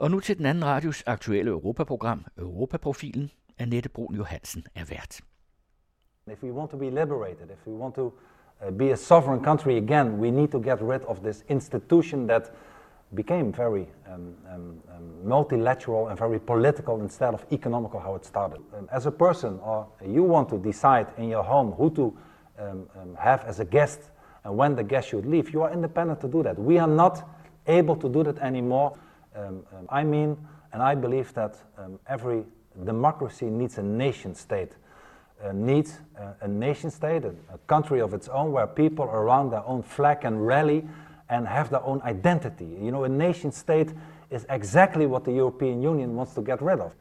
Og nu til den anden radios aktuelle Europaprogram, Europaprofilen. Annette Brun Johansen er vært. If we want to be liberated, if we want to uh, be a sovereign country again, we need to get rid of this institution that became very um, um, um, multilateral and very political instead of economical how it started. Um, as a person, or you want to decide in your home who to um, um, have as a guest and when the guest should leave, you are independent to do that. We are not able to do that anymore. Um, um, I mean, and I believe that um, every democracy needs a nation state. Uh, needs a, a nation state, a, a country of its own, where people around their own flag can rally and have their own identity. You know, a nation state is exactly what the European Union wants to get rid of.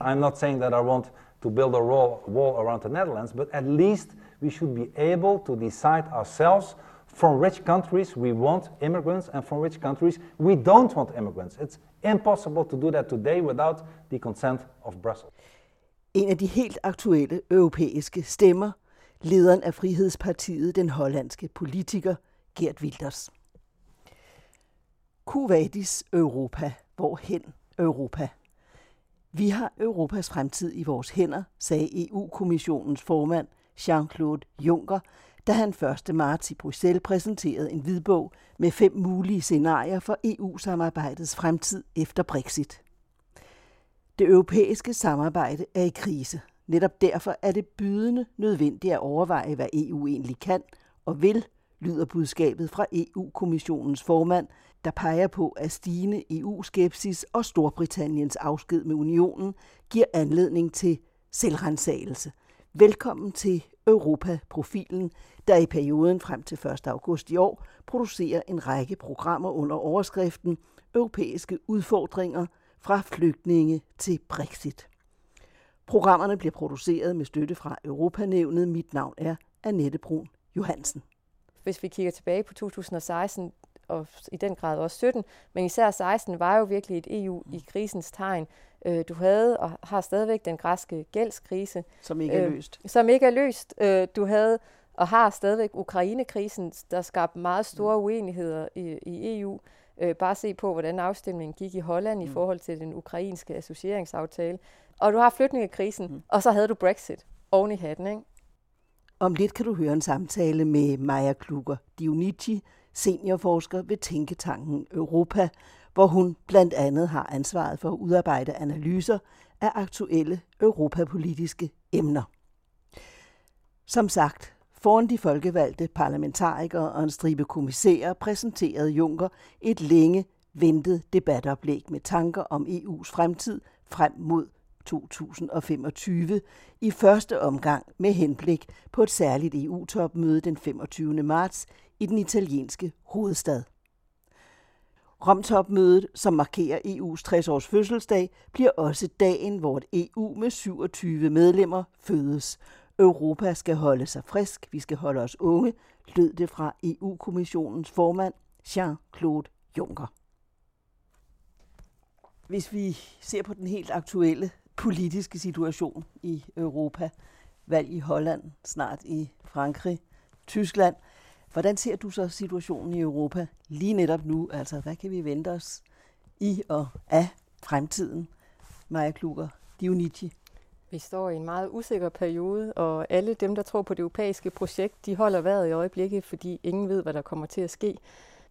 I'm not saying that I want to build a wall around the Netherlands, but at least we should be able to decide ourselves from which countries we want immigrants and from which countries we don't want immigrants. It's impossible to do that today without the consent of Brussels. En af de helt aktuelle europæiske stemmer, lederen af Frihedspartiet, den hollandske politiker Geert Wilders. Kuwaitis Europa. Hvorhen Europa? Vi har Europas fremtid i vores hænder, sagde EU-kommissionens formand Jean-Claude Juncker, da han 1. marts i Bruxelles præsenterede en hvidbog med fem mulige scenarier for EU-samarbejdets fremtid efter Brexit. Det europæiske samarbejde er i krise. Netop derfor er det bydende nødvendigt at overveje, hvad EU egentlig kan og vil, lyder budskabet fra EU-kommissionens formand, der peger på, at stigende EU-skepsis og Storbritanniens afsked med unionen giver anledning til selvrensagelse. Velkommen til Europa-profilen, der i perioden frem til 1. august i år producerer en række programmer under overskriften Europæiske udfordringer fra flygtninge til Brexit. Programmerne bliver produceret med støtte fra Europanævnet. Mit navn er Annette Brun Johansen. Hvis vi kigger tilbage på 2016, og i den grad også 17, men især 16 var jo virkelig et EU i krisens tegn. Øh, du havde og har stadigvæk den græske gældskrise. Som ikke er øh, løst. Som ikke er løst. Øh, du havde og har stadigvæk Ukrainekrisen, der skabte meget store mm. uenigheder i, i EU. bare se på, hvordan afstemningen gik i Holland mm. i forhold til den ukrainske associeringsaftale. Og du har flygtningekrisen, mm. og så havde du Brexit oven i hatten. Ikke? Om lidt kan du høre en samtale med Maja Kluger Dionici, seniorforsker ved Tænketanken Europa, hvor hun blandt andet har ansvaret for at udarbejde analyser af aktuelle europapolitiske emner. Som sagt, foran de folkevalgte parlamentarikere og en stribe kommissærer præsenterede Juncker et længe ventet debatoplæg med tanker om EU's fremtid frem mod 2025 i første omgang med henblik på et særligt EU-topmøde den 25. marts i den italienske hovedstad. Romtopmødet, som markerer EU's 60-års fødselsdag, bliver også dagen, hvor et EU med 27 medlemmer fødes. Europa skal holde sig frisk, vi skal holde os unge, lød det fra EU-kommissionens formand Jean-Claude Juncker. Hvis vi ser på den helt aktuelle politiske situation i Europa, valg i Holland, snart i Frankrig, Tyskland – Hvordan ser du så situationen i Europa lige netop nu? Altså, hvad kan vi vente os i og af fremtiden? Maja Kluger, Dionici. Vi står i en meget usikker periode, og alle dem, der tror på det europæiske projekt, de holder vejret i øjeblikket, fordi ingen ved, hvad der kommer til at ske.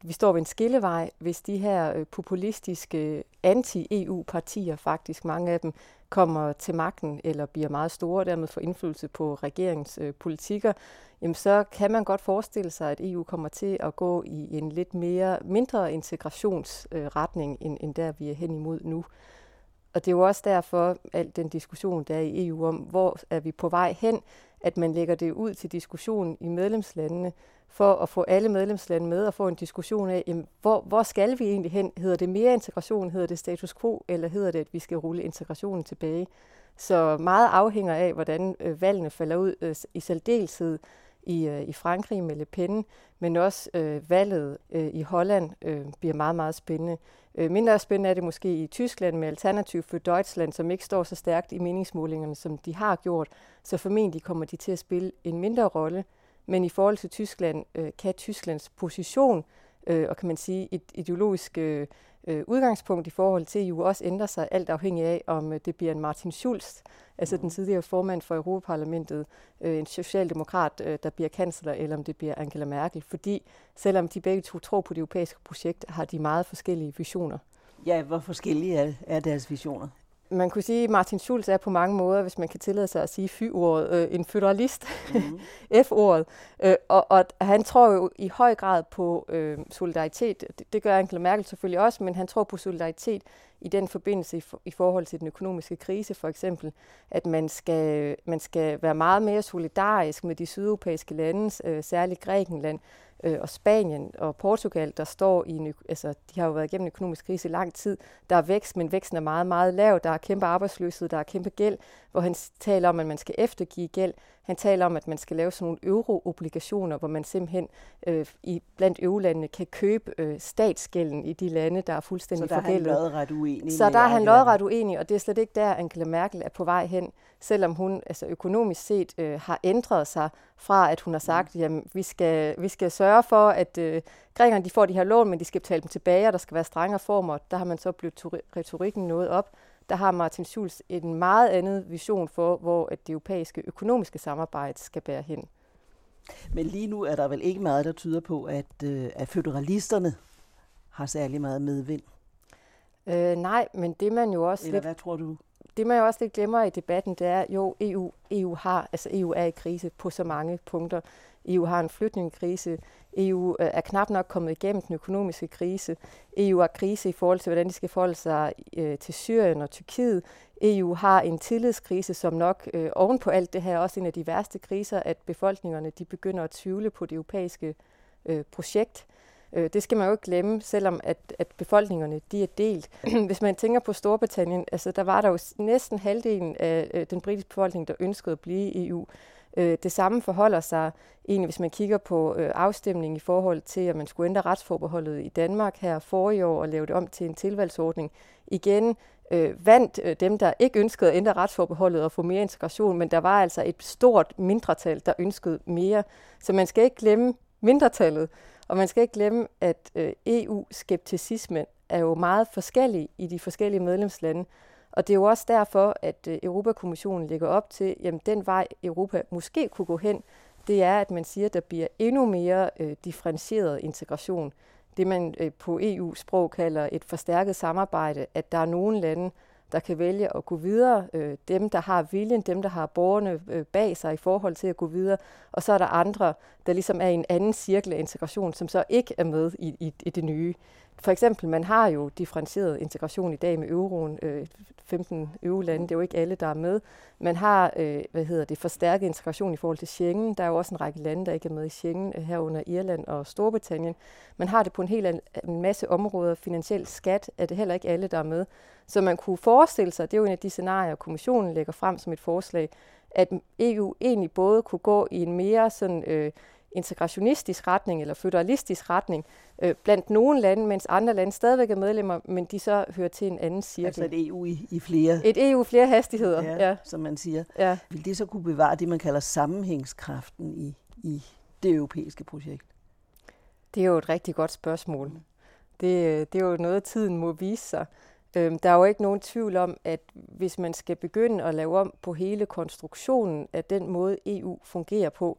Vi står ved en skillevej, hvis de her øh, populistiske anti-EU-partier, faktisk mange af dem, kommer til magten eller bliver meget store og dermed får indflydelse på regeringens øh, politikker, jamen så kan man godt forestille sig, at EU kommer til at gå i en lidt mere mindre integrationsretning, øh, end, end der vi er hen imod nu. Og det er jo også derfor, al den diskussion, der er i EU om, hvor er vi på vej hen, at man lægger det ud til diskussion i medlemslandene, for at få alle medlemslande med og få en diskussion af, jamen, hvor, hvor skal vi egentlig hen? Hedder det mere integration? Hedder det status quo? Eller hedder det, at vi skal rulle integrationen tilbage? Så meget afhænger af, hvordan øh, valgene falder ud øh, i særdeleshed i, øh, i Frankrig med Le Pen, men også øh, valget øh, i Holland øh, bliver meget, meget spændende. Øh, mindre spændende er det måske i Tyskland med Alternativ for Deutschland, som ikke står så stærkt i meningsmålingerne, som de har gjort. Så formentlig kommer de til at spille en mindre rolle. Men i forhold til Tyskland, øh, kan Tysklands position øh, og kan man sige et ideologisk øh, øh, udgangspunkt i forhold til EU også ændrer sig alt afhængig af, om øh, det bliver en Martin Schulz, altså den tidligere formand for Europaparlamentet, øh, en socialdemokrat, øh, der bliver kansler, eller om det bliver Angela Merkel. Fordi selvom de begge to tror på det europæiske projekt, har de meget forskellige visioner. Ja, hvor forskellige er, er deres visioner? Man kunne sige, at Martin Schulz er på mange måder, hvis man kan tillade sig at sige fy-ordet, øh, en federalist, mm. F-ordet. Øh, og, og han tror jo i høj grad på øh, solidaritet. Det, det gør Angela Merkel selvfølgelig også, men han tror på solidaritet i den forbindelse i, for, i forhold til den økonomiske krise, for eksempel, at man skal, man skal være meget mere solidarisk med de sydeuropæiske lande, øh, særligt Grækenland, øh, øh, og Spanien og Portugal, der står i en, altså de har jo været igennem en økonomisk krise i lang tid. Der er vækst, men væksten er meget, meget lav. Der er kæmpe arbejdsløshed, der er kæmpe gæld, hvor han taler om, at man skal eftergive gæld. Han taler om, at man skal lave sådan nogle euroobligationer, hvor man simpelthen øh, i, blandt eurolandene kan købe øh, statsgælden i de lande, der er fuldstændig forgældet. Så der er han lodret uenig. Så der er han lodret uenig, og det er slet ikke der, Angela Merkel er på vej hen, selvom hun altså økonomisk set øh, har ændret sig fra, at hun har sagt, mm. jamen vi skal, vi skal sørge for, at øh, grækerne de får de her lån, men de skal betale dem tilbage, og der skal være strenge former. Der har man så blevet retorikken noget op der har Martin Schulz en meget andet vision for, hvor det europæiske økonomiske samarbejde skal bære hen. Men lige nu er der vel ikke meget, der tyder på, at, øh, at federalisterne har særlig meget medvind? Øh, nej, men det man jo også... Eller lidt, hvad tror du? Det man jo også lidt glemmer i debatten, det er, jo EU, EU har, altså EU er i krise på så mange punkter. EU har en flygtningekrise. EU øh, er knap nok kommet igennem den økonomiske krise. EU har krise i forhold til, hvordan de skal forholde sig øh, til Syrien og Tyrkiet. EU har en tillidskrise, som nok øh, oven på alt det her også en af de værste kriser, at befolkningerne de begynder at tvivle på det europæiske øh, projekt. Øh, det skal man jo ikke glemme, selvom at, at befolkningerne de er delt. Hvis man tænker på Storbritannien, altså der var der jo næsten halvdelen af øh, den britiske befolkning, der ønskede at blive i EU. Øh, det samme forholder sig egentlig, hvis man kigger på øh, afstemningen i forhold til, at man skulle ændre retsforbeholdet i Danmark her for i år og lave det om til en tilvalgsordning. Igen øh, vandt øh, dem, der ikke ønskede at ændre retsforbeholdet og få mere integration, men der var altså et stort mindretal, der ønskede mere. Så man skal ikke glemme mindretallet, og man skal ikke glemme, at øh, EU-skepticisme er jo meget forskellig i de forskellige medlemslande. Og det er jo også derfor, at øh, Europakommissionen lægger op til, at den vej Europa måske kunne gå hen, det er, at man siger, at der bliver endnu mere øh, differentieret integration. Det man øh, på EU-sprog kalder et forstærket samarbejde, at der er nogle lande, der kan vælge at gå videre. Øh, dem, der har viljen, dem, der har borgerne øh, bag sig i forhold til at gå videre. Og så er der andre, der ligesom er i en anden cirkel af integration, som så ikke er med i, i, i det nye. For eksempel, man har jo differentieret integration i dag med euroen, øh, 15 EU-lande, det er jo ikke alle, der er med. Man har, øh, hvad hedder det, forstærket integration i forhold til Schengen. Der er jo også en række lande, der ikke er med i Schengen, øh, herunder Irland og Storbritannien. Man har det på en hel en masse områder. Finansiel skat er det heller ikke alle, der er med. Så man kunne forestille sig, det er jo en af de scenarier, kommissionen lægger frem som et forslag, at EU egentlig både kunne gå i en mere sådan, øh, integrationistisk retning eller føderalistisk retning øh, blandt nogle lande, mens andre lande stadigvæk er medlemmer, men de så hører til en anden cirkel. Altså et EU i, i flere... Et EU flere hastigheder, ja, ja. som man siger. Ja. Vil det så kunne bevare det, man kalder sammenhængskraften i, i det europæiske projekt? Det er jo et rigtig godt spørgsmål. Det, det er jo noget, tiden må vise sig. Øhm, der er jo ikke nogen tvivl om, at hvis man skal begynde at lave om på hele konstruktionen af den måde, EU fungerer på,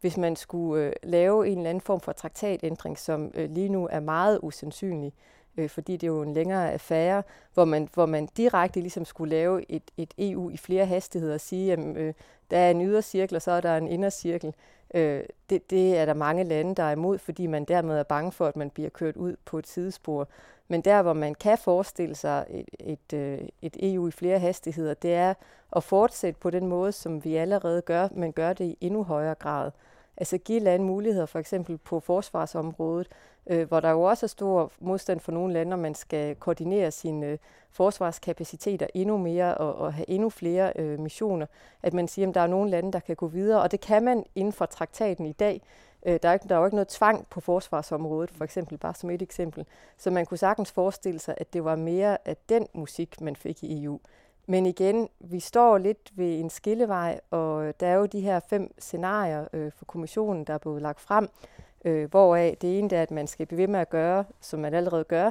hvis man skulle øh, lave en eller anden form for traktatændring, som øh, lige nu er meget usandsynlig, øh, fordi det er jo en længere affære, hvor man, hvor man direkte ligesom skulle lave et, et EU i flere hastigheder og sige, at øh, der er en ydercirkel, og så er der en indercirkel. Øh, det, det er der mange lande, der er imod, fordi man dermed er bange for, at man bliver kørt ud på et sidespor. Men der, hvor man kan forestille sig et, et, øh, et EU i flere hastigheder, det er at fortsætte på den måde, som vi allerede gør, men gør det i endnu højere grad. Altså give lande muligheder, for eksempel på forsvarsområdet, øh, hvor der jo også er stor modstand for nogle lande, når man skal koordinere sine øh, forsvarskapaciteter endnu mere og, og have endnu flere øh, missioner. At man siger, at der er nogle lande, der kan gå videre, og det kan man inden for traktaten i dag. Øh, der, er ikke, der er jo ikke noget tvang på forsvarsområdet, for eksempel, bare som et eksempel. Så man kunne sagtens forestille sig, at det var mere af den musik, man fik i EU. Men igen, vi står lidt ved en skillevej, og der er jo de her fem scenarier øh, for kommissionen, der er blevet lagt frem, øh, hvoraf det ene er, at man skal blive ved med at gøre, som man allerede gør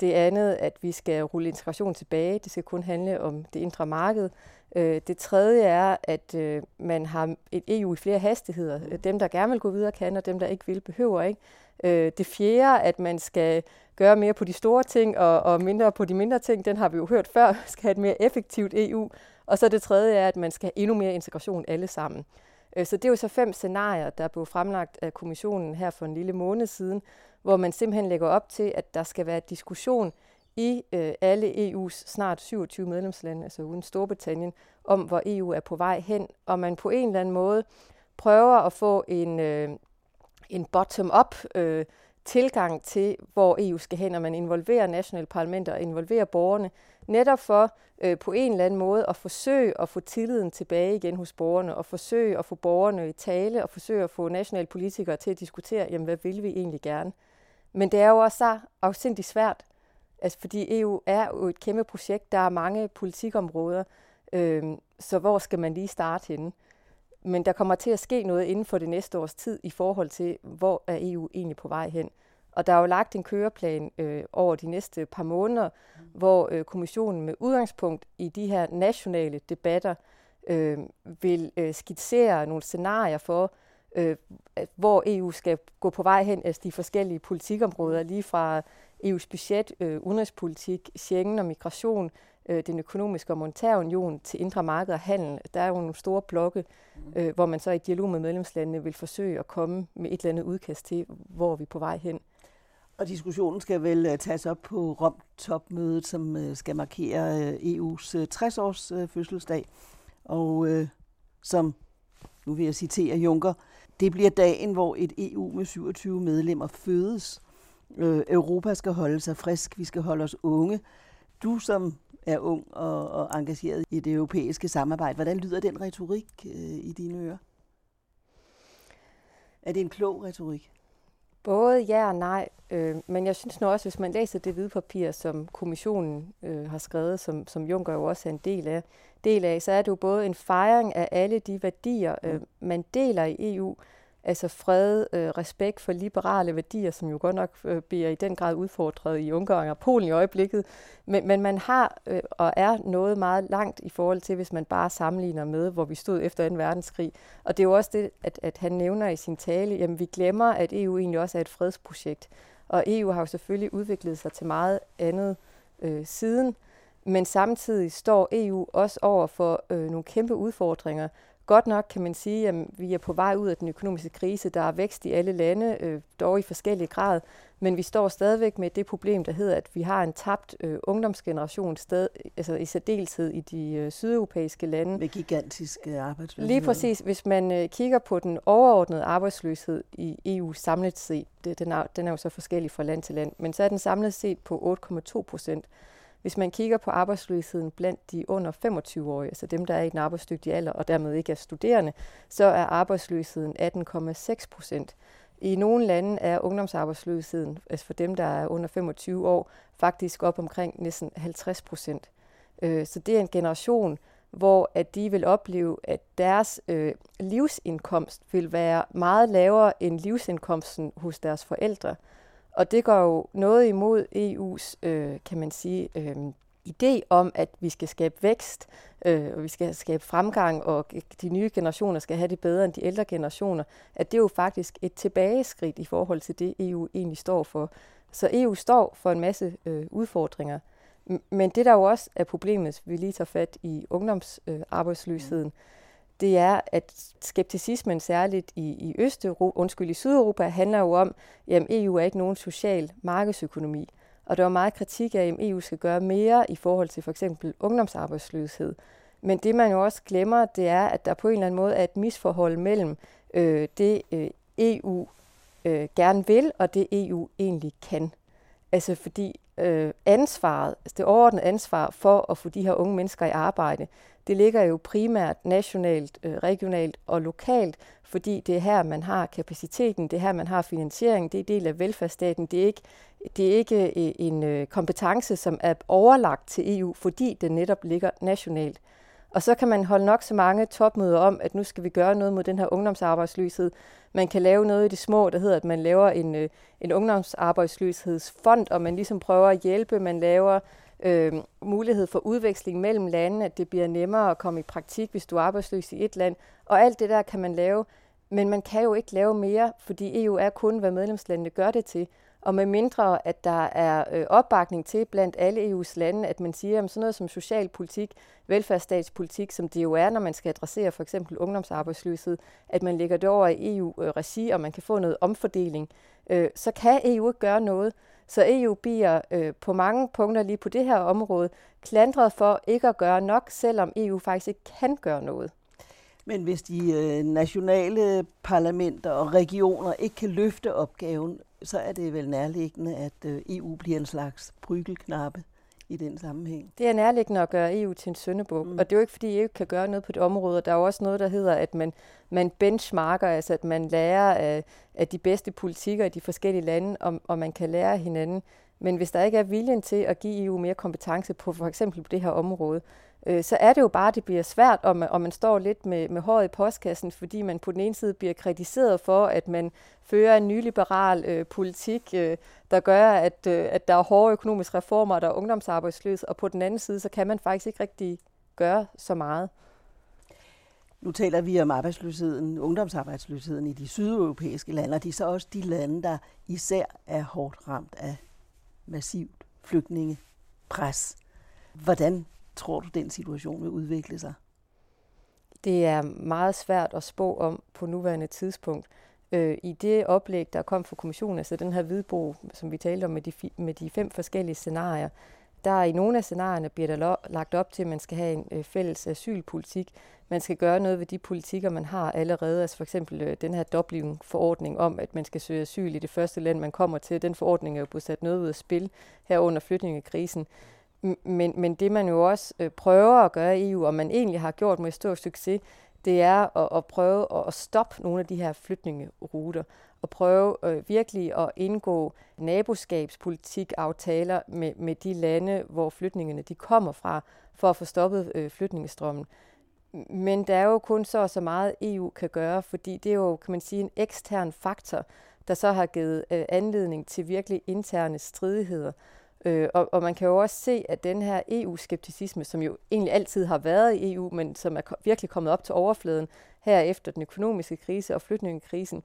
det andet, at vi skal rulle integration tilbage. Det skal kun handle om det indre marked. Øh, det tredje er, at øh, man har et EU i flere hastigheder. Dem, der gerne vil gå videre, kan, og dem, der ikke vil, behøver ikke. Øh, det fjerde, at man skal gøre mere på de store ting og, og mindre på de mindre ting, den har vi jo hørt før, skal have et mere effektivt EU. Og så det tredje er, at man skal have endnu mere integration alle sammen. Så det er jo så fem scenarier, der blev fremlagt af kommissionen her for en lille måned siden, hvor man simpelthen lægger op til, at der skal være diskussion i øh, alle EU's snart 27 medlemslande, altså uden Storbritannien, om hvor EU er på vej hen, og man på en eller anden måde prøver at få en, øh, en bottom-up øh, tilgang til, hvor EU skal hen, og man involverer nationale parlamenter og involverer borgerne, netop for øh, på en eller anden måde at forsøge at få tilliden tilbage igen hos borgerne, og forsøge at få borgerne i tale, og forsøge at få nationale politikere til at diskutere, jamen hvad vil vi egentlig gerne? Men det er jo også så afsindig svært, altså fordi EU er jo et kæmpe projekt, der er mange politikområder, øh, så hvor skal man lige starte henne? Men der kommer til at ske noget inden for det næste års tid i forhold til, hvor er EU egentlig på vej hen. Og der er jo lagt en køreplan øh, over de næste par måneder, hvor øh, kommissionen med udgangspunkt i de her nationale debatter øh, vil øh, skitsere nogle scenarier for, øh, hvor EU skal gå på vej hen, altså de forskellige politikområder, lige fra EU's budget, øh, udenrigspolitik, Schengen og migration, øh, den økonomiske og monetære union til indre marked og handel. Der er jo nogle store blokke, øh, hvor man så i dialog med medlemslandene vil forsøge at komme med et eller andet udkast til, hvor vi er på vej hen. Og diskussionen skal vel øh, tages op på Rom-topmødet, som øh, skal markere øh, EU's 60-års fødselsdag. Og øh, som, nu vil jeg citere Juncker, det bliver dagen, hvor et EU med 27 medlemmer fødes. Øh, Europa skal holde sig frisk, vi skal holde os unge. Du som er ung og, og engageret i det europæiske samarbejde, hvordan lyder den retorik øh, i dine ører? Er det en klog retorik? Både ja og nej, øh, men jeg synes nu også, hvis man læser det hvide papir, som kommissionen øh, har skrevet, som, som Juncker jo også er en del af, del af, så er det jo både en fejring af alle de værdier, øh, man deler i EU, altså fred, øh, respekt for liberale værdier, som jo godt nok øh, bliver i den grad udfordret i Ungarn og Polen i øjeblikket. Men, men man har øh, og er noget meget langt i forhold til, hvis man bare sammenligner med, hvor vi stod efter 2. verdenskrig. Og det er jo også det, at, at han nævner i sin tale, jamen vi glemmer, at EU egentlig også er et fredsprojekt. Og EU har jo selvfølgelig udviklet sig til meget andet øh, siden, men samtidig står EU også over for øh, nogle kæmpe udfordringer, Godt nok kan man sige, at vi er på vej ud af den økonomiske krise. Der er vækst i alle lande, øh, dog i forskellige grad. Men vi står stadigvæk med det problem, der hedder, at vi har en tabt øh, ungdomsgeneration sted, altså i særdeleshed i de øh, sydeuropæiske lande. Med gigantiske arbejdsløshed. Lige præcis. Hvis man øh, kigger på den overordnede arbejdsløshed i EU samlet set, det, den, er, den er jo så forskellig fra land til land, men så er den samlet set på 8,2 procent. Hvis man kigger på arbejdsløsheden blandt de under 25-årige, altså dem, der er i den arbejdsdygtige alder og dermed ikke er studerende, så er arbejdsløsheden 18,6 procent. I nogle lande er ungdomsarbejdsløsheden, altså for dem, der er under 25 år, faktisk op omkring næsten 50 procent. Øh, så det er en generation, hvor at de vil opleve, at deres øh, livsindkomst vil være meget lavere end livsindkomsten hos deres forældre. Og det går jo noget imod EU's, øh, kan man sige, øh, idé om, at vi skal skabe vækst, øh, og vi skal skabe fremgang, og de nye generationer skal have det bedre end de ældre generationer, at det er jo faktisk et tilbageskridt i forhold til det, EU egentlig står for. Så EU står for en masse øh, udfordringer. Men det, der jo også er problemet, hvis vi lige tager fat i ungdomsarbejdsløsheden, øh, det er, at skepticismen særligt i, i Østeuropa, undskyld, i Sydeuropa, handler jo om, at EU er ikke nogen social markedsøkonomi. Og der var meget kritik af, at EU skal gøre mere i forhold til for eksempel ungdomsarbejdsløshed. Men det, man jo også glemmer, det er, at der på en eller anden måde er et misforhold mellem øh, det, øh, EU øh, gerne vil, og det EU egentlig kan. Altså fordi øh, ansvaret, altså det overordnede ansvar for at få de her unge mennesker i arbejde, det ligger jo primært nationalt, øh, regionalt og lokalt, fordi det er her, man har kapaciteten, det er her, man har finansiering, det er del af velfærdsstaten, det er ikke, det er ikke øh, en øh, kompetence, som er overlagt til EU, fordi den netop ligger nationalt. Og så kan man holde nok så mange topmøder om, at nu skal vi gøre noget mod den her ungdomsarbejdsløshed. Man kan lave noget i det små, der hedder, at man laver en, en ungdomsarbejdsløshedsfond, og man ligesom prøver at hjælpe. Man laver øh, mulighed for udveksling mellem landene, at det bliver nemmere at komme i praktik, hvis du er arbejdsløs i et land. Og alt det der kan man lave, men man kan jo ikke lave mere, fordi EU er kun, hvad medlemslandene gør det til. Og med mindre, at der er øh, opbakning til blandt alle EU's lande, at man siger, at sådan noget som socialpolitik, velfærdsstatspolitik, som det jo er, når man skal adressere for eksempel ungdomsarbejdsløshed, at man lægger det over i EU-regi, øh, og man kan få noget omfordeling, øh, så kan EU ikke gøre noget. Så EU bliver øh, på mange punkter lige på det her område klandret for ikke at gøre nok, selvom EU faktisk ikke kan gøre noget. Men hvis de øh, nationale parlamenter og regioner ikke kan løfte opgaven, så er det vel nærliggende, at øh, EU bliver en slags brygelknappe i den sammenhæng. Det er nærliggende at gøre EU til en søndebuk, mm. og det er jo ikke, fordi EU kan gøre noget på det område. Der er jo også noget, der hedder, at man, man benchmarker, altså at man lærer af, af de bedste politikker i de forskellige lande, og, og man kan lære hinanden. Men hvis der ikke er viljen til at give EU mere kompetence på for eksempel på det her område, øh, så er det jo bare, at det bliver svært, og man, og man står lidt med, med håret i postkassen, fordi man på den ene side bliver kritiseret for, at man fører en nyliberal øh, politik, øh, der gør, at, øh, at der er hårde økonomiske reformer, der er ungdomsarbejdsløs, og på den anden side, så kan man faktisk ikke rigtig gøre så meget. Nu taler vi om arbejdsløsheden, ungdomsarbejdsløsheden i de sydeuropæiske lande, og de er så også de lande, der især er hårdt ramt af massivt flygtningepres. Hvordan tror du, den situation vil udvikle sig? Det er meget svært at spå om på nuværende tidspunkt. Øh, I det oplæg, der kom fra kommissionen, altså den her hvidbog, som vi talte om med de, med de fem forskellige scenarier, der i nogle af scenarierne bliver der lagt op til, at man skal have en øh, fælles asylpolitik. Man skal gøre noget ved de politikker, man har allerede. Altså for eksempel øh, den her Dublin-forordning om, at man skal søge asyl i det første land, man kommer til. Den forordning er jo blevet sat noget ud af spil her under flytningekrisen. Men, men det man jo også øh, prøver at gøre i EU, og man egentlig har gjort med stor succes, det er at, at prøve at stoppe nogle af de her flytningeruter, og prøve øh, virkelig at indgå naboskabspolitik-aftaler med, med de lande, hvor flytningene de kommer fra, for at få stoppet øh, flytningestrømmen. Men der er jo kun så og så meget EU kan gøre, fordi det er jo, kan man sige, en ekstern faktor, der så har givet øh, anledning til virkelig interne stridigheder. Øh, og, og man kan jo også se, at den her EU-skepticisme, som jo egentlig altid har været i EU, men som er virkelig kommet op til overfladen her efter den økonomiske krise og flygtningekrisen,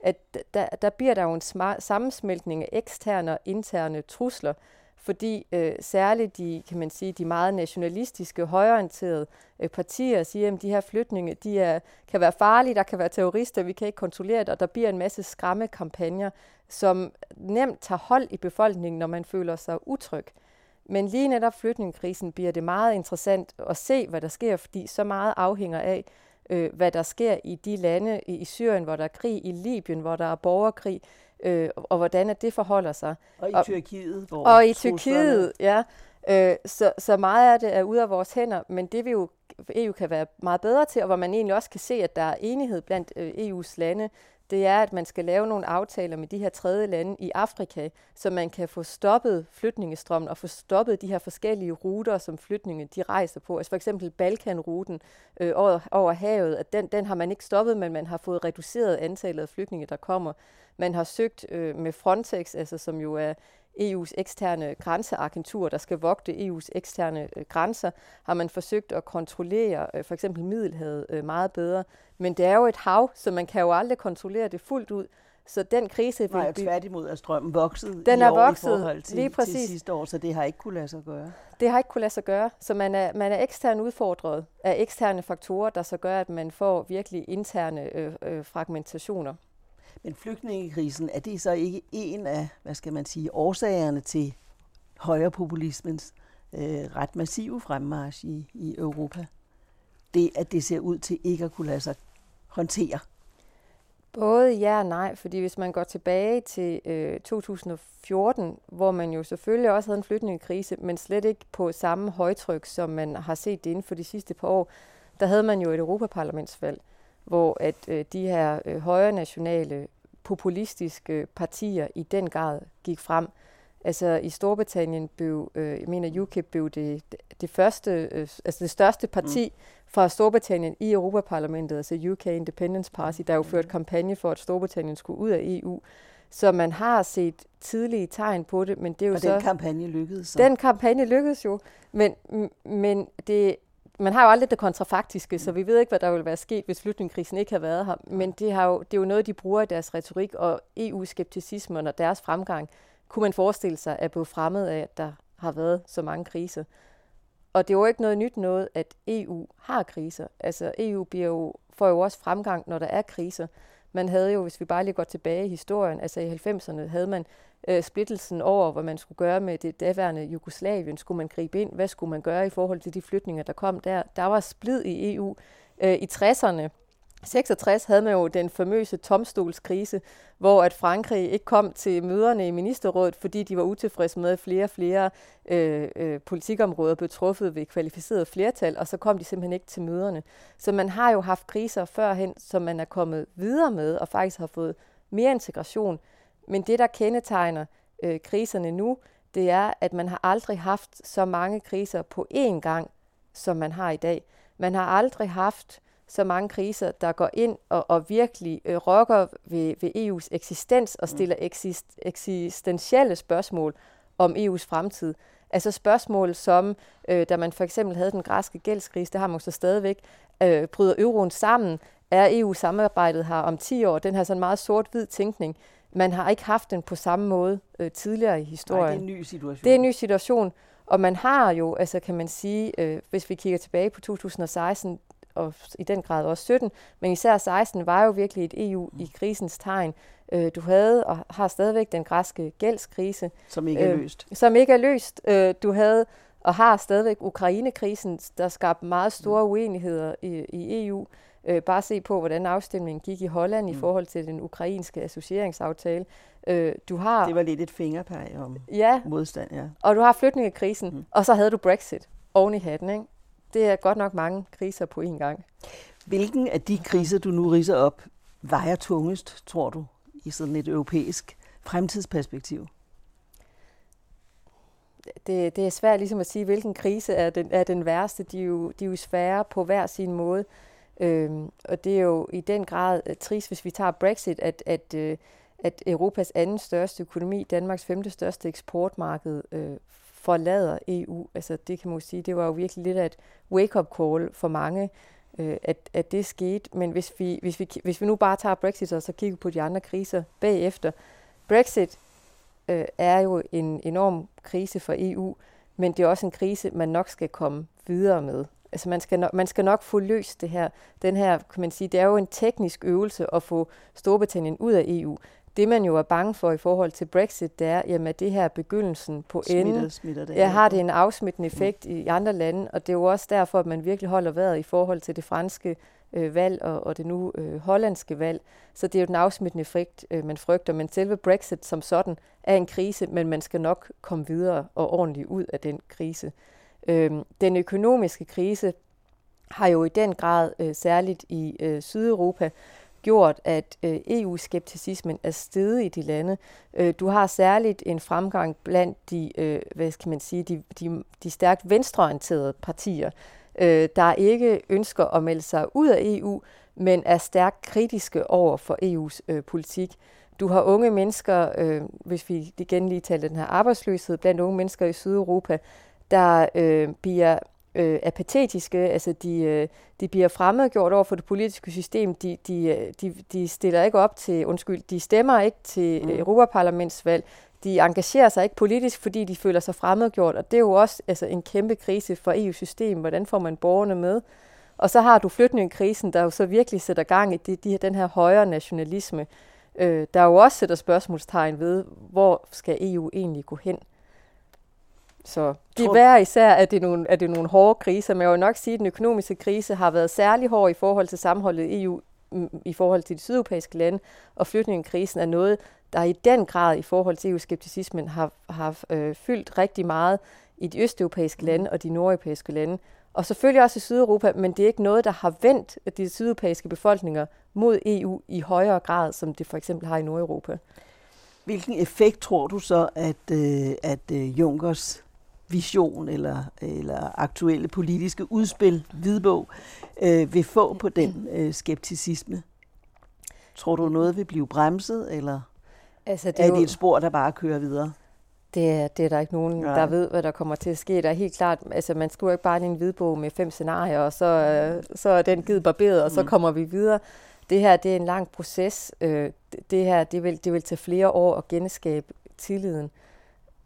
at der, der bliver der jo en smart, sammensmeltning af eksterne og interne trusler, fordi øh, særligt de, kan man sige, de meget nationalistiske, højorienterede øh, partier siger, at de her flytninge de er, kan være farlige, der kan være terrorister, vi kan ikke kontrollere det, og der bliver en masse skræmmekampagner, som nemt tager hold i befolkningen, når man føler sig utryg. Men lige netop flytningekrisen bliver det meget interessant at se, hvad der sker, fordi så meget afhænger af, øh, hvad der sker i de lande i, i Syrien, hvor der er krig, i Libyen, hvor der er borgerkrig, øh, og hvordan at det forholder sig. Og i Tyrkiet, hvor Og i Tyrkiet, ja. Øh, så, så meget af det er ude af vores hænder, men det vi jo EU kan være meget bedre til, og hvor man egentlig også kan se, at der er enighed blandt øh, EU's lande, det er, at man skal lave nogle aftaler med de her tredje lande i Afrika, så man kan få stoppet flytningestrømmen og få stoppet de her forskellige ruter, som flytninge de rejser på. Altså for eksempel Balkanruten øh, over, over havet, at den, den har man ikke stoppet, men man har fået reduceret antallet af flygtninge, der kommer. Man har søgt øh, med Frontex, altså som jo er EU's eksterne grænseagentur, der skal vogte EU's eksterne øh, grænser, har man forsøgt at kontrollere øh, for eksempel Middelhavet øh, meget bedre. Men det er jo et hav, så man kan jo aldrig kontrollere det fuldt ud. Så den krise... Vil Nej, tværtimod er strømmen vokset den i er år vokset, i forhold til, lige præcis. til sidste år, så det har ikke kunne lade sig gøre. Det har ikke kunne lade sig gøre, så man er, man er ekstern udfordret af eksterne faktorer, der så gør, at man får virkelig interne øh, øh, fragmentationer. Men flygtningekrisen, er det så ikke en af, hvad skal man sige, årsagerne til højrepopulismens øh, ret massive fremmarsch i, i Europa? Det, at det ser ud til ikke at kunne lade sig håndtere. Både ja og nej, fordi hvis man går tilbage til øh, 2014, hvor man jo selvfølgelig også havde en flygtningekrise, men slet ikke på samme højtryk, som man har set det inden for de sidste par år, der havde man jo et europaparlamentsvalg, hvor at øh, de her øh, højre nationale populistiske partier i den grad gik frem. Altså i Storbritannien blev, øh, jeg mener UKIP blev det, det første, øh, altså det største parti mm. fra Storbritannien i Europaparlamentet, altså UK Independence Party, der jo ført kampagne for, at Storbritannien skulle ud af EU. Så man har set tidlige tegn på det, men det er jo og så... den kampagne lykkedes så? Den kampagne lykkedes jo, men, men det, man har jo aldrig det kontrafaktiske, så vi ved ikke, hvad der ville være sket, hvis flygtningekrisen ikke havde været her. Men det, har jo, det er jo noget, de bruger i deres retorik, og EU-skepticismen og deres fremgang, kunne man forestille sig, er blevet fremmed af, at der har været så mange kriser. Og det er jo ikke noget nyt noget, at EU har kriser. Altså EU bliver jo, får jo også fremgang, når der er kriser. Man havde jo, hvis vi bare lige går tilbage i historien, altså i 90'erne havde man øh, splittelsen over, hvad man skulle gøre med det daværende Jugoslavien. Skulle man gribe ind? Hvad skulle man gøre i forhold til de flytninger, der kom der? Der var splid i EU. Øh, I 60'erne 66 havde man jo den famøse tomstolskrise, hvor at Frankrig ikke kom til møderne i ministerrådet, fordi de var utilfredse med, at flere og flere øh, øh, politikområder blev truffet ved kvalificeret flertal, og så kom de simpelthen ikke til møderne. Så man har jo haft kriser førhen, som man er kommet videre med, og faktisk har fået mere integration. Men det, der kendetegner øh, kriserne nu, det er, at man har aldrig haft så mange kriser på én gang, som man har i dag. Man har aldrig haft så mange kriser, der går ind og, og virkelig øh, rokker ved, ved EU's eksistens og mm. stiller eksist, eksistentielle spørgsmål om EU's fremtid. Altså spørgsmål som, øh, da man for eksempel havde den græske gældskrise, det har man så stadigvæk, øh, bryder euroen sammen, er EU-samarbejdet her om 10 år, den her sådan meget sort-hvid tænkning, man har ikke haft den på samme måde øh, tidligere i historien. Nej, det er en ny situation. Det er en ny situation, og man har jo, altså kan man sige, øh, hvis vi kigger tilbage på 2016, og i den grad også 17, men især 16 var jo virkelig et EU i krisens tegn. Øh, du havde og har stadigvæk den græske gældskrise. Som ikke er øh, løst. Øh, som ikke er løst. Øh, du havde og har stadigvæk Ukrainekrisen, der skabte meget store uenigheder i, i EU. Øh, bare se på, hvordan afstemningen gik i Holland mm. i forhold til den ukrainske associeringsaftale. Øh, du har, det var lidt et fingerpeg om ja, modstand, ja. Og du har flygtningekrisen, mm. og så havde du Brexit oven i hatten, ikke? Det er godt nok mange kriser på én gang. Hvilken af de kriser, du nu riser op, vejer tungest, tror du, i sådan et europæisk fremtidsperspektiv? Det, det er svært ligesom at sige, hvilken krise er den, er den værste. De er, jo, de er jo svære på hver sin måde. Øhm, og det er jo i den grad uh, trist, hvis vi tager Brexit, at, at, uh, at Europas anden største økonomi, Danmarks femte største eksportmarked, uh, forlader EU. Altså det kan man jo sige, det var jo virkelig lidt af et wake-up call for mange, øh, at, at det skete. Men hvis vi, hvis, vi, hvis vi nu bare tager Brexit og så kigger på de andre kriser bagefter. Brexit øh, er jo en enorm krise for EU, men det er også en krise, man nok skal komme videre med. Altså man skal, nok, man skal nok få løst det her. Den her, kan man sige, det er jo en teknisk øvelse at få Storbritannien ud af EU. Det man jo er bange for i forhold til Brexit, det er, jamen at det her er begyndelsen på smitter, enden. Smitter det ja, har det en afsmittende effekt mm. i andre lande, og det er jo også derfor, at man virkelig holder vejret i forhold til det franske øh, valg og, og det nu øh, hollandske valg. Så det er jo den afsmittende effekt, øh, man frygter. Men selve Brexit som sådan er en krise, men man skal nok komme videre og ordentligt ud af den krise. Øh, den økonomiske krise har jo i den grad, øh, særligt i øh, Sydeuropa, gjort, at øh, EU-skepticismen er steget i de lande. Øh, du har særligt en fremgang blandt de, øh, hvad skal man sige, de, de, de stærkt venstreorienterede partier, øh, der ikke ønsker at melde sig ud af EU, men er stærkt kritiske over for EU's øh, politik. Du har unge mennesker, øh, hvis vi igen lige taler den her arbejdsløshed blandt unge mennesker i Sydeuropa, der øh, bliver øh, apatetiske, altså de, øh, de bliver fremmedgjort over for det politiske system, de, de, de, de stiller ikke op til, undskyld, de stemmer ikke til mm. Europaparlamentsvalg, de engagerer sig ikke politisk, fordi de føler sig fremmedgjort, og det er jo også altså, en kæmpe krise for EU-systemet. Hvordan får man borgerne med? Og så har du flygtningekrisen, der jo så virkelig sætter gang i de, de, den her højere nationalisme, øh, der jo også sætter spørgsmålstegn ved, hvor skal EU egentlig gå hen? Så det er hver især, at det er, nogle, at det er nogle hårde kriser, men jeg vil nok sige, at den økonomiske krise har været særlig hård i forhold til sammenholdet i EU, mm, i forhold til de sydeuropæiske lande, og flygtningekrisen er noget, der i den grad i forhold til EU-skepticismen har, har øh, fyldt rigtig meget i de østeuropæiske lande og de nordeuropæiske lande. Og selvfølgelig også i Sydeuropa, men det er ikke noget, der har vendt de sydeuropæiske befolkninger mod EU i højere grad, som det for eksempel har i Nordeuropa. Hvilken effekt tror du så, at, øh, at øh, Junkers vision eller, eller aktuelle politiske udspil, hvidbog, øh, vil få på den øh, skepticisme? Tror du, noget vil blive bremset, eller altså, det er, er det et spor, der bare kører videre? Det er, det er der ikke nogen, ja. der ved, hvad der kommer til at ske. Der er helt klart, altså man skriver ikke bare en hvidbog med fem scenarier, og så, øh, så er den givet barberet, og så mm. kommer vi videre. Det her, det er en lang proces. Øh, det her, det vil, det vil tage flere år at genskabe tilliden.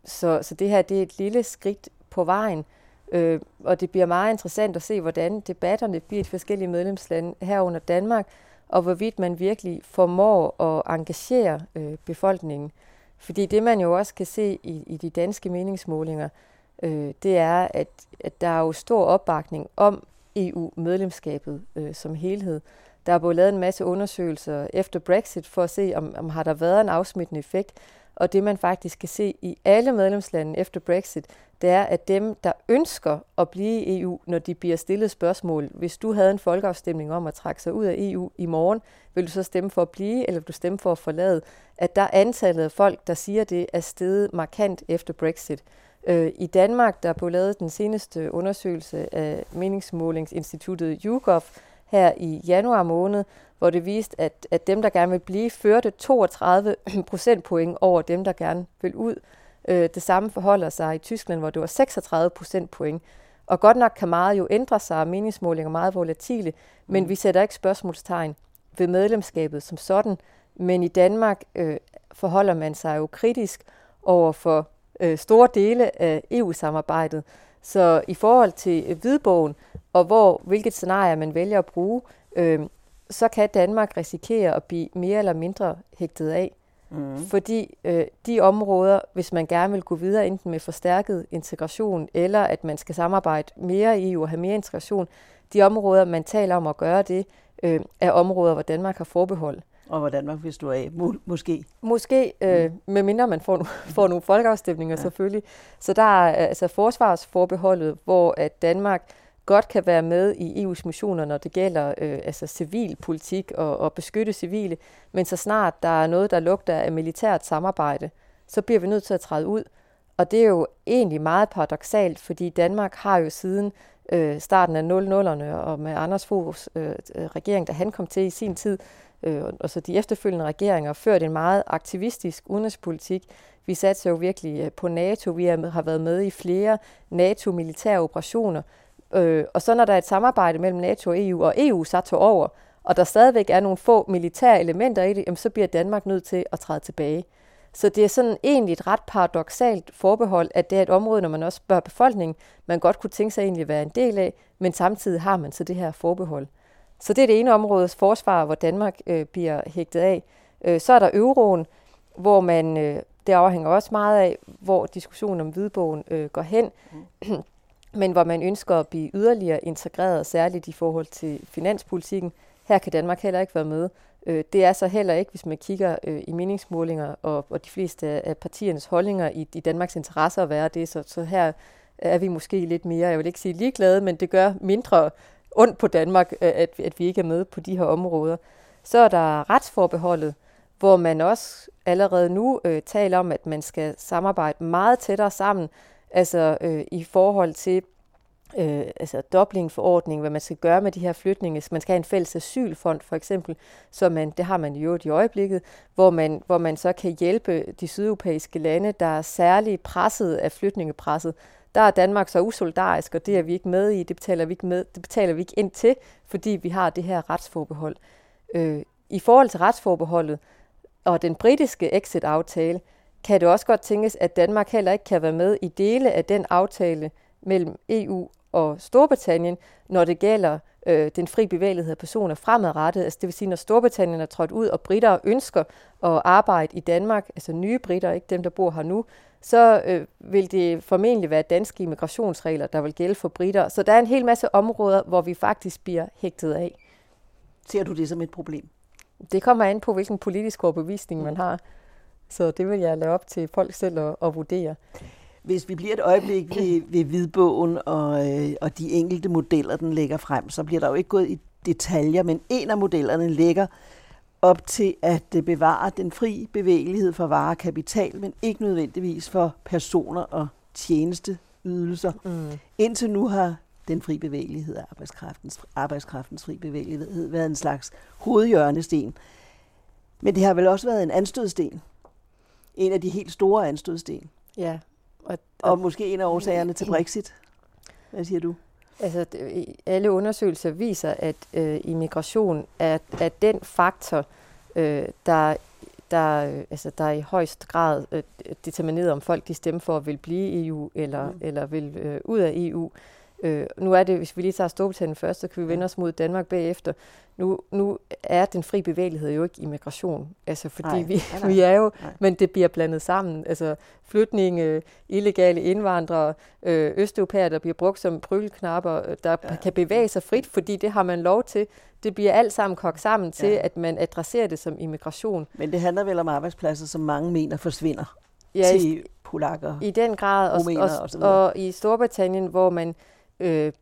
Så, så det her, det er et lille skridt på vejen, øh, og det bliver meget interessant at se, hvordan debatterne bliver i de forskellige medlemslande herunder Danmark, og hvorvidt man virkelig formår at engagere øh, befolkningen. Fordi det, man jo også kan se i, i de danske meningsmålinger, øh, det er, at, at der er jo stor opbakning om EU-medlemskabet øh, som helhed. Der er både lavet en masse undersøgelser efter Brexit for at se, om, om har der været en afsmittende effekt. Og det man faktisk kan se i alle medlemslande efter Brexit, det er, at dem, der ønsker at blive i EU, når de bliver stillet spørgsmål, hvis du havde en folkeafstemning om at trække sig ud af EU i morgen, vil du så stemme for at blive, eller vil du stemme for at forlade? At der er antallet af folk, der siger det, er steget markant efter Brexit. Øh, I Danmark, der blev lavet den seneste undersøgelse af meningsmålingsinstituttet YouGov her i januar måned, hvor det viste, at, at dem, der gerne vil blive, førte 32 procentpoint over dem, der gerne vil ud. Øh, det samme forholder sig i Tyskland, hvor det var 36 procentpoint. Og godt nok kan meget jo ændre sig, og meningsmålinger er meget volatile, men mm. vi sætter ikke spørgsmålstegn ved medlemskabet som sådan. Men i Danmark øh, forholder man sig jo kritisk over for øh, store dele af EU-samarbejdet. Så i forhold til hvidbogen, og hvor hvilket scenarie man vælger at bruge, øh, så kan Danmark risikere at blive mere eller mindre hægtet af. Mm. Fordi øh, de områder, hvis man gerne vil gå videre, enten med forstærket integration, eller at man skal samarbejde mere i EU og have mere integration, de områder, man taler om at gøre det, øh, er områder, hvor Danmark har forbehold. Og hvor Danmark vil stå af, Må, måske? Måske, øh, mm. medmindre man får, får nogle folkeafstemninger ja. selvfølgelig. Så der er altså forsvarsforbeholdet, hvor at Danmark godt kan være med i EU's missioner, når det gælder øh, altså civil politik og, og beskytte civile, men så snart der er noget, der lugter af militært samarbejde, så bliver vi nødt til at træde ud. Og det er jo egentlig meget paradoxalt, fordi Danmark har jo siden øh, starten af 00'erne og med Anders Foghs øh, øh, regering, da han kom til i sin tid, øh, og så de efterfølgende regeringer, ført en meget aktivistisk udenrigspolitik. Vi satser jo virkelig øh, på NATO. Vi har været med i flere NATO-militære operationer, Øh, og så når der er et samarbejde mellem NATO og EU, og EU så tog over, og der stadigvæk er nogle få militære elementer i det, jamen, så bliver Danmark nødt til at træde tilbage. Så det er sådan egentlig et ret paradoxalt forbehold, at det er et område, når man også spørger befolkningen, man godt kunne tænke sig egentlig at være en del af, men samtidig har man så det her forbehold. Så det er det ene områdes forsvar, hvor Danmark øh, bliver hægtet af. Øh, så er der euroen, hvor man, øh, det afhænger også meget af, hvor diskussionen om hvidbogen øh, går hen. Mm men hvor man ønsker at blive yderligere integreret, særligt i forhold til finanspolitikken. Her kan Danmark heller ikke være med. Øh, det er så heller ikke, hvis man kigger øh, i meningsmålinger og, og de fleste af partiernes holdninger i, i Danmarks interesse at være det. Så, så her er vi måske lidt mere, jeg vil ikke sige ligeglade, men det gør mindre ondt på Danmark, øh, at, at vi ikke er med på de her områder. Så er der retsforbeholdet, hvor man også allerede nu øh, taler om, at man skal samarbejde meget tættere sammen altså øh, i forhold til øh, altså Dublin-forordning, hvad man skal gøre med de her flytninge. Man skal have en fælles asylfond for eksempel, så man, det har man jo i øjeblikket, hvor man, hvor man så kan hjælpe de sydeuropæiske lande, der er særligt presset af flytningepresset. Der er Danmark så usolidarisk, og det er vi ikke med i, det betaler vi ikke, med, det betaler vi ikke ind til, fordi vi har det her retsforbehold. Øh, I forhold til retsforbeholdet og den britiske exit-aftale, kan det også godt tænkes, at Danmark heller ikke kan være med i dele af den aftale mellem EU og Storbritannien, når det gælder øh, den fri bevægelighed af personer fremadrettet. Altså det vil sige, når Storbritannien er trådt ud, og britter ønsker at arbejde i Danmark, altså nye britter, ikke dem, der bor her nu, så øh, vil det formentlig være danske immigrationsregler, der vil gælde for britter. Så der er en hel masse områder, hvor vi faktisk bliver hægtet af. Ser du det som et problem? Det kommer an på, hvilken politisk overbevisning man har. Så det vil jeg lade op til folk selv at, at vurdere. Hvis vi bliver et øjeblik ved, ved hvidbogen og, øh, og de enkelte modeller, den lægger frem, så bliver der jo ikke gået i detaljer, men en af modellerne lægger op til at bevare den fri bevægelighed for varer og kapital, men ikke nødvendigvis for personer og tjenesteydelser. Mm. Indtil nu har den fri bevægelighed af arbejdskraftens, arbejdskraftens fri bevægelighed været en slags hovedhjørnesten. Men det har vel også været en anstødsten. En af de helt store anstødsten. Ja. Og, og, og måske en af årsagerne til Brexit. Hvad siger du? Altså, alle undersøgelser viser, at øh, immigration er, er den faktor, øh, der, der, øh, altså, der i højst grad øh, determinerer, om folk de stemmer for at vil blive i EU eller, mm. eller vil øh, ud af EU. Øh, nu er det, hvis vi lige tager Storbritannien først, så kan vi vende os mod Danmark bagefter. Nu, nu er den fri bevægelighed jo ikke immigration, altså fordi nej, vi, nej, vi er jo, nej. men det bliver blandet sammen. Altså flytninge, illegale indvandrere, øh, østeuropæere, der bliver brugt som prylknapper, øh, der ja. kan bevæge sig frit, fordi det har man lov til. Det bliver alt sammen kogt sammen til, ja. at man adresserer det som immigration. Men det handler vel om arbejdspladser, som mange mener forsvinder ja, til polakker, I den grad, og, og, og, og i Storbritannien, hvor man øh,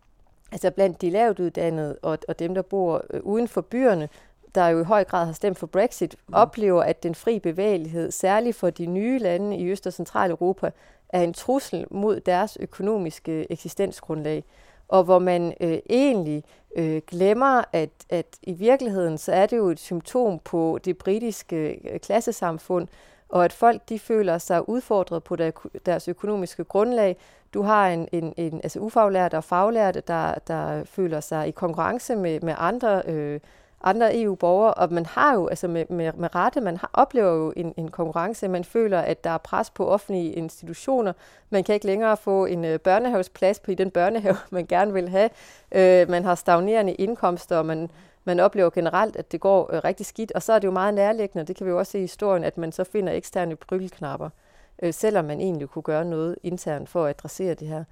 altså blandt de lavt uddannede og, og dem, der bor øh, uden for byerne, der jo i høj grad har stemt for Brexit, mm. oplever, at den fri bevægelighed, særligt for de nye lande i Øst- og Centraleuropa, er en trussel mod deres økonomiske eksistensgrundlag. Og hvor man øh, egentlig øh, glemmer, at, at i virkeligheden så er det jo et symptom på det britiske øh, klassesamfund, og at folk de føler sig udfordret på deres økonomiske grundlag. Du har en, en, en altså ufaglærte og faglærte, der, der føler sig i konkurrence med, med andre, øh, andre EU-borgere, og man har jo, altså med, med, med rette, man har, oplever jo en, en konkurrence. Man føler, at der er pres på offentlige institutioner. Man kan ikke længere få en øh, børnehavsplads på i den børnehave, man gerne vil have. Øh, man har stagnerende indkomster, og man man oplever generelt, at det går øh, rigtig skidt, og så er det jo meget nærliggende, det kan vi jo også se i historien, at man så finder eksterne bryggelknapper, øh, selvom man egentlig kunne gøre noget internt for at adressere det her.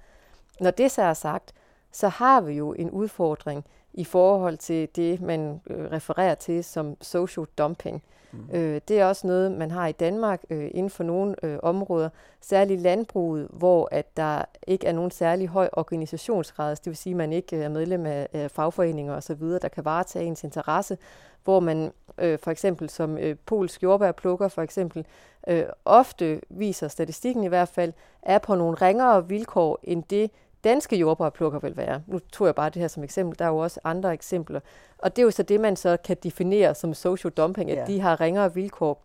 Når det så er sagt, så har vi jo en udfordring i forhold til det, man øh, refererer til som social dumping. Mm. Øh, det er også noget, man har i Danmark øh, inden for nogle øh, områder, særligt landbruget, hvor at der ikke er nogen særlig høj organisationsgrad, altså, det vil sige, at man ikke øh, er medlem af, af fagforeninger osv., der kan varetage ens interesse, hvor man øh, for eksempel som øh, polsk jordbærplukker for eksempel, øh, ofte viser statistikken i hvert fald, er på nogle ringere vilkår end det, danske jordbærplukker vil være. Nu tog jeg bare det her som eksempel. Der er jo også andre eksempler. Og det er jo så det, man så kan definere som social dumping, at ja. de har ringere vilkår.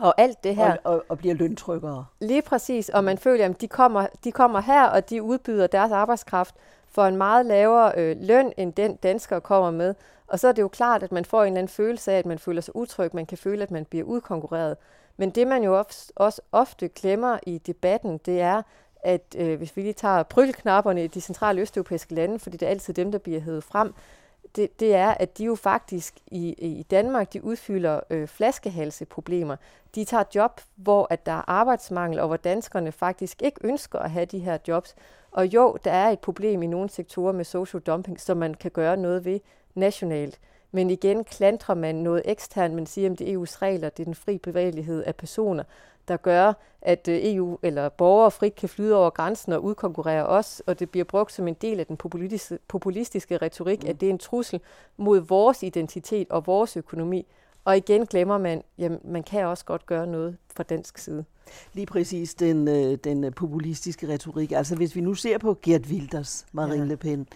Og alt det her... Og, og, og bliver løntrykkere. Lige præcis. Og man føler, at de kommer, de kommer her, og de udbyder deres arbejdskraft for en meget lavere øh, løn, end den danskere kommer med. Og så er det jo klart, at man får en eller anden følelse af, at man føler sig utryg. Man kan føle, at man bliver udkonkurreret. Men det, man jo også ofte glemmer i debatten, det er, at øh, hvis vi lige tager prykkelknapperne i de centrale østeuropæiske lande, fordi det er altid dem, der bliver hævet frem, det, det er, at de jo faktisk i, i Danmark, de udfylder øh, flaskehalseproblemer. De tager job, hvor at der er arbejdsmangel, og hvor danskerne faktisk ikke ønsker at have de her jobs. Og jo, der er et problem i nogle sektorer med social dumping, som man kan gøre noget ved nationalt. Men igen klandrer man noget eksternt, man siger, at det er EU's regler, det er den fri bevægelighed af personer der gør, at øh, EU eller borgere frit kan flyde over grænsen og udkonkurrere os, og det bliver brugt som en del af den populistiske, populistiske retorik, mm. at det er en trussel mod vores identitet og vores økonomi. Og igen glemmer man, at man kan også godt gøre noget fra dansk side. Lige præcis den, øh, den populistiske retorik. Altså hvis vi nu ser på Gert Wilders, Marine ja. Le Pen,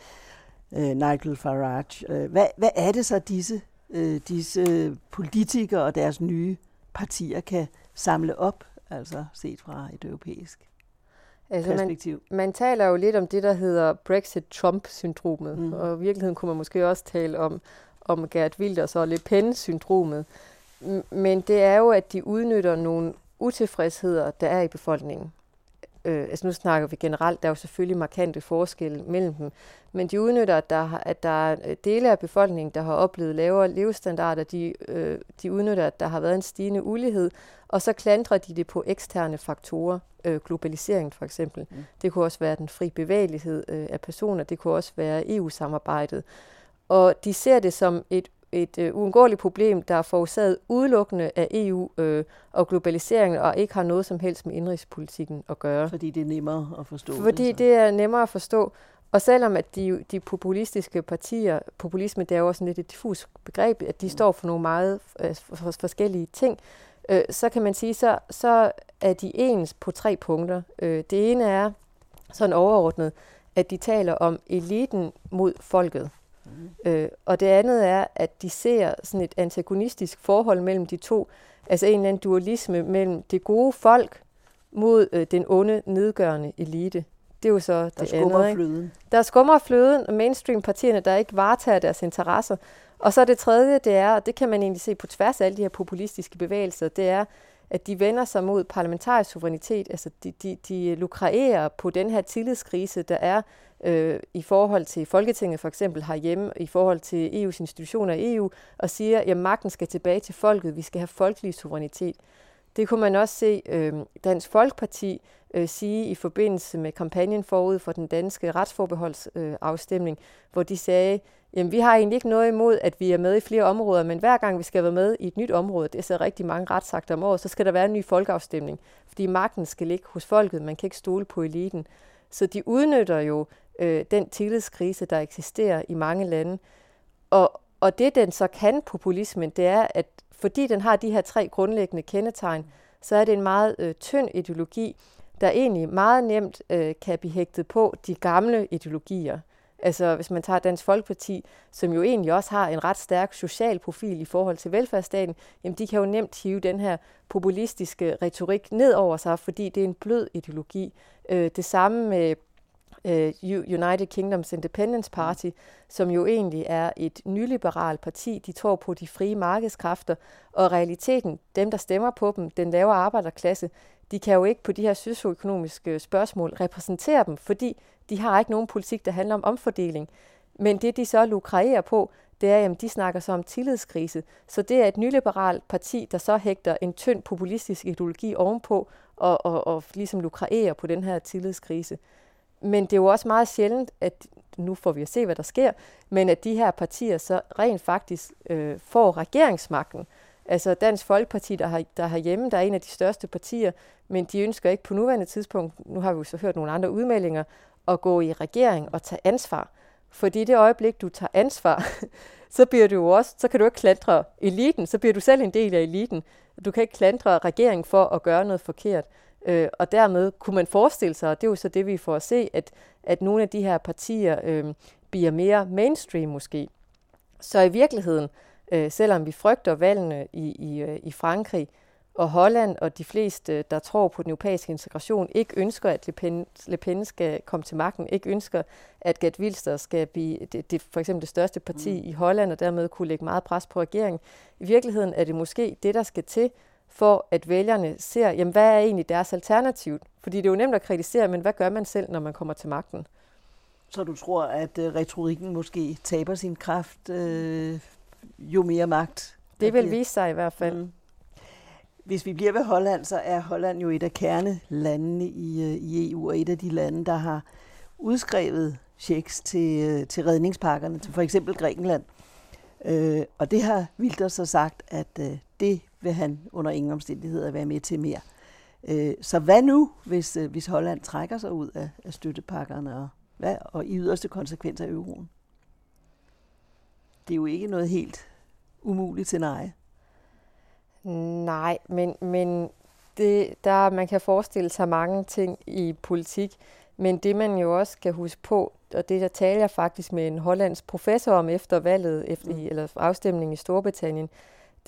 uh, Nigel Farage, uh, hvad, hvad er det så disse, uh, disse politikere og deres nye partier kan samle op, altså set fra et europæisk altså perspektiv. Man, man taler jo lidt om det, der hedder Brexit-Trump-syndromet, mm. og i virkeligheden kunne man måske også tale om, om Gert Wilders og Le Pen-syndromet. Men det er jo, at de udnytter nogle utilfredsheder, der er i befolkningen øh, altså nu snakker vi generelt, der er jo selvfølgelig markante forskelle mellem dem, men de udnytter, at der, at der er dele af befolkningen, der har oplevet lavere levestandarder, de, øh, de udnytter, at der har været en stigende ulighed, og så klandrer de det på eksterne faktorer, øh, globalisering for eksempel. Mm. Det kunne også være den fri bevægelighed øh, af personer, det kunne også være EU-samarbejdet. Og de ser det som et et øh, uundgåeligt problem, der er forårsaget udelukkende af EU øh, og globaliseringen, og ikke har noget som helst med indrigspolitikken at gøre. Fordi det er nemmere at forstå. Fordi det, det er nemmere at forstå. Og selvom at de, de populistiske partier, populisme det er jo også lidt et diffus begreb, at de mm. står for nogle meget øh, for forskellige ting, øh, så kan man sige, så, så er de ens på tre punkter. Øh, det ene er sådan overordnet, at de taler om eliten mod folket. Mm. Øh, og det andet er, at de ser sådan et antagonistisk forhold mellem de to, altså en eller anden dualisme mellem det gode folk mod øh, den onde, nedgørende elite. Det er jo så der det andet. Fløden. Der skummer fløden, mainstream-partierne, der ikke varetager deres interesser. Og så det tredje, det er, og det kan man egentlig se på tværs af alle de her populistiske bevægelser, det er, at de vender sig mod parlamentarisk suverænitet. Altså de, de, de lukrerer på den her tillidskrise, der er øh, i forhold til Folketinget for eksempel herhjemme, i forhold til EU's institutioner i EU, og siger, at magten skal tilbage til folket, vi skal have folkelig suverænitet. Det kunne man også se øh, Dansk Folkeparti øh, sige i forbindelse med kampagnen forud for den danske retsforbeholdsafstemning, øh, hvor de sagde, jamen vi har egentlig ikke noget imod, at vi er med i flere områder, men hver gang vi skal være med i et nyt område, det er så rigtig mange retsakter om året, så skal der være en ny folkeafstemning, fordi magten skal ligge hos folket, man kan ikke stole på eliten. Så de udnytter jo øh, den tillidskrise, der eksisterer i mange lande. Og, og det, den så kan, populismen, det er, at fordi den har de her tre grundlæggende kendetegn, så er det en meget øh, tynd ideologi, der egentlig meget nemt øh, kan blive hægtet på de gamle ideologier. Altså hvis man tager Dansk Folkeparti, som jo egentlig også har en ret stærk social profil i forhold til velfærdsstaten, jamen de kan jo nemt hive den her populistiske retorik ned over sig, fordi det er en blød ideologi. Øh, det samme med øh, United Kingdoms Independence Party, som jo egentlig er et nyliberalt parti. De tror på de frie markedskræfter, og realiteten, dem der stemmer på dem, den lavere arbejderklasse, de kan jo ikke på de her socioøkonomiske spørgsmål repræsentere dem, fordi de har ikke nogen politik, der handler om omfordeling. Men det, de så lukrerer på, det er, at de snakker så om tillidskrise. Så det er et nyliberalt parti, der så hægter en tynd populistisk ideologi ovenpå og, og, og ligesom lukrerer på den her tillidskrise. Men det er jo også meget sjældent, at nu får vi at se, hvad der sker, men at de her partier så rent faktisk øh, får regeringsmagten. Altså Dansk Folkeparti, der har, der har hjemme, der er en af de største partier, men de ønsker ikke på nuværende tidspunkt, nu har vi jo så hørt nogle andre udmeldinger, at gå i regering og tage ansvar. Fordi i det øjeblik, du tager ansvar, så bliver du også, så kan du ikke klandre eliten, så bliver du selv en del af eliten. Du kan ikke klandre regeringen for at gøre noget forkert. Øh, og dermed kunne man forestille sig, og det er jo så det, vi får at se, at, at nogle af de her partier øh, bliver mere mainstream måske. Så i virkeligheden, øh, selvom vi frygter valgene i, i, øh, i Frankrig og Holland, og de fleste, der tror på den europæiske integration, ikke ønsker, at Le Pen, Le Pen skal komme til magten, ikke ønsker, at Gert Wilster skal blive det, det, for eksempel det største parti mm. i Holland, og dermed kunne lægge meget pres på regeringen. I virkeligheden er det måske det, der skal til, for at vælgerne ser, jamen, hvad er egentlig deres alternativ? Fordi det er jo nemt at kritisere, men hvad gør man selv, når man kommer til magten? Så du tror, at øh, retorikken måske taber sin kraft, øh, jo mere magt? Det vil vise sig i hvert fald. Mm. Hvis vi bliver ved Holland, så er Holland jo et af kernelandene i, øh, i EU, og et af de lande, der har udskrevet checks til, øh, til redningspakkerne, til for eksempel Grækenland. Øh, og det har Wilder så sagt, at øh, det vil han under ingen omstændigheder være med til mere. Øh, så hvad nu, hvis, øh, hvis Holland trækker sig ud af, af støttepakkerne og, hvad, og i yderste konsekvens af euroen? Det er jo ikke noget helt umuligt scenarie. Nej, men, men det, der, man kan forestille sig mange ting i politik, men det man jo også skal huske på, og det der taler jeg faktisk med en hollandsk professor om efter valget, efter, mm. eller afstemningen i Storbritannien,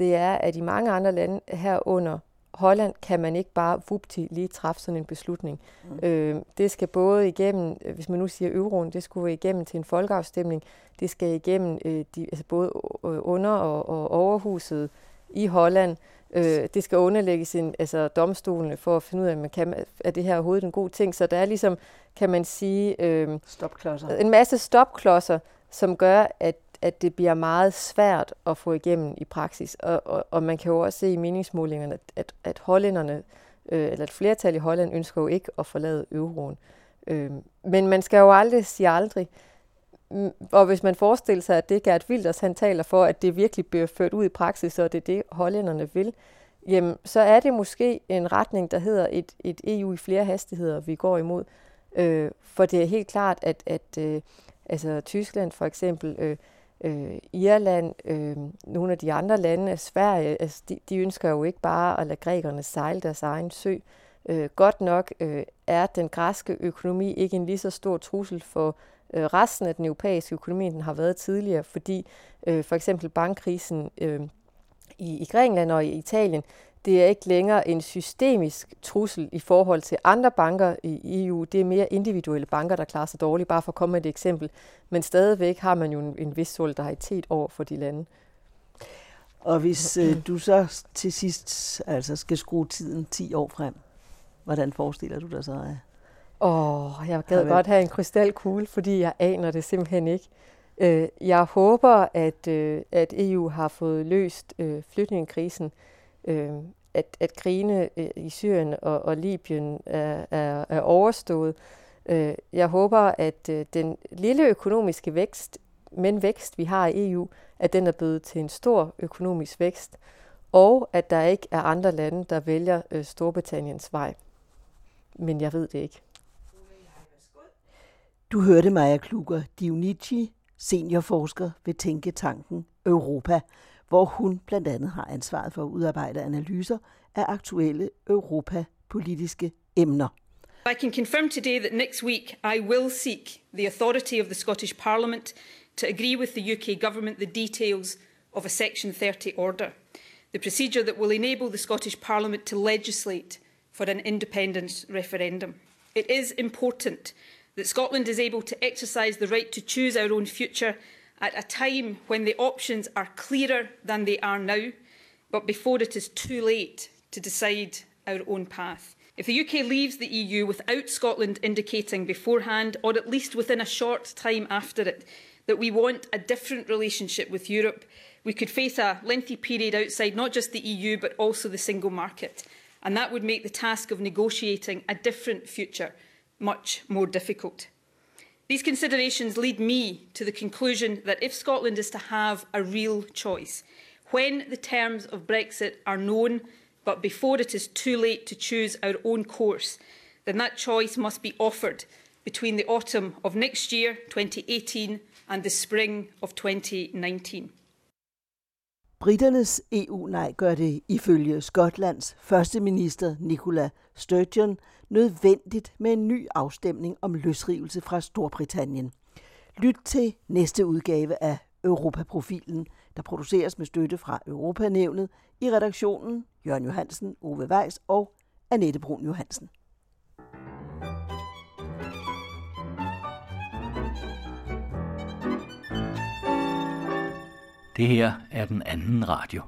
det er, at i mange andre lande herunder Holland kan man ikke bare vupti lige træffe sådan en beslutning. Mm. Øh, det skal både igennem, hvis man nu siger euroen, det skulle igennem til en folkeafstemning, det skal igennem øh, de, altså både under- og, og overhuset i Holland, øh, det skal underlægges en, altså domstolene for at finde ud af, man kan, er det her overhovedet en god ting. Så der er ligesom, kan man sige, øh, stopklodser. en masse stopklodser, som gør, at at det bliver meget svært at få igennem i praksis. Og, og, og man kan jo også se i meningsmålingerne, at, at hollænderne, øh, eller et flertal i Holland, ønsker jo ikke at forlade euroen. Øh, men man skal jo aldrig sige aldrig. Mm, og hvis man forestiller sig, at det Gert Wilders han taler for, at det virkelig bliver ført ud i praksis, og det er det, hollænderne vil, jamen, så er det måske en retning, der hedder et, et EU i flere hastigheder, vi går imod. Øh, for det er helt klart, at, at øh, altså, Tyskland for eksempel, øh, øh, Irland, øh, nogle af de andre lande, Sverige, altså, de, de ønsker jo ikke bare at lade grækerne sejle deres egen sø. Øh, godt nok øh, er den græske økonomi ikke en lige så stor trussel for øh, resten af den europæiske økonomi, end den har været tidligere, fordi øh, for eksempel bankkrisen øh, i, i Grækenland og i Italien, det er ikke længere en systemisk trussel i forhold til andre banker i EU. Det er mere individuelle banker, der klarer sig dårligt, bare for at komme med et eksempel. Men stadigvæk har man jo en, en vis solidaritet over for de lande. Og hvis øh, du så til sidst altså skal skrue tiden 10 år frem, hvordan forestiller du dig så? Åh, oh, jeg gad godt have en krystalkugle, fordi jeg aner det simpelthen ikke. Øh, jeg håber, at, øh, at EU har fået løst øh, at, at krigene øh, i Syrien og, og Libyen er, er, er overstået. Øh, jeg håber, at øh, den lille økonomiske vækst, men vækst, vi har i EU, at den er blevet til en stor økonomisk vækst, og at der ikke er andre lande, der vælger Storbritanniens vej. Men jeg ved det ikke. Du hørte Maja Kluger Dionici, seniorforsker ved Tænketanken Europa, hvor hun blandt andet har ansvaret for at udarbejde analyser af aktuelle europapolitiske emner. I can confirm today that next week I will seek the authority of the Scottish Parliament to agree with the UK Government the details of a Section 30 order, the procedure that will enable the Scottish Parliament to legislate for an independence referendum. It is important that Scotland is able to exercise the right to choose our own future at a time when the options are clearer than they are now, but before it is too late to decide our own path. If the UK leaves the EU without Scotland indicating beforehand, or at least within a short time after it, that we want a different relationship with Europe, we could face a lengthy period outside not just the EU but also the single market. And that would make the task of negotiating a different future much more difficult. These considerations lead me to the conclusion that if Scotland is to have a real choice, when the terms of Brexit are known, but before it is too late to choose our own course, then that choice must be offered between the autumn of next year, 2018, and the spring of 2019. Briternes EU-nej gør det ifølge Skotlands første minister Nicola Sturgeon nødvendigt med en ny afstemning om løsrivelse fra Storbritannien. Lyt til næste udgave af Europaprofilen, der produceres med støtte fra Europanævnet i redaktionen Jørgen Johansen, Ove Weiss og Annette Brun Johansen. Det her er den anden radio.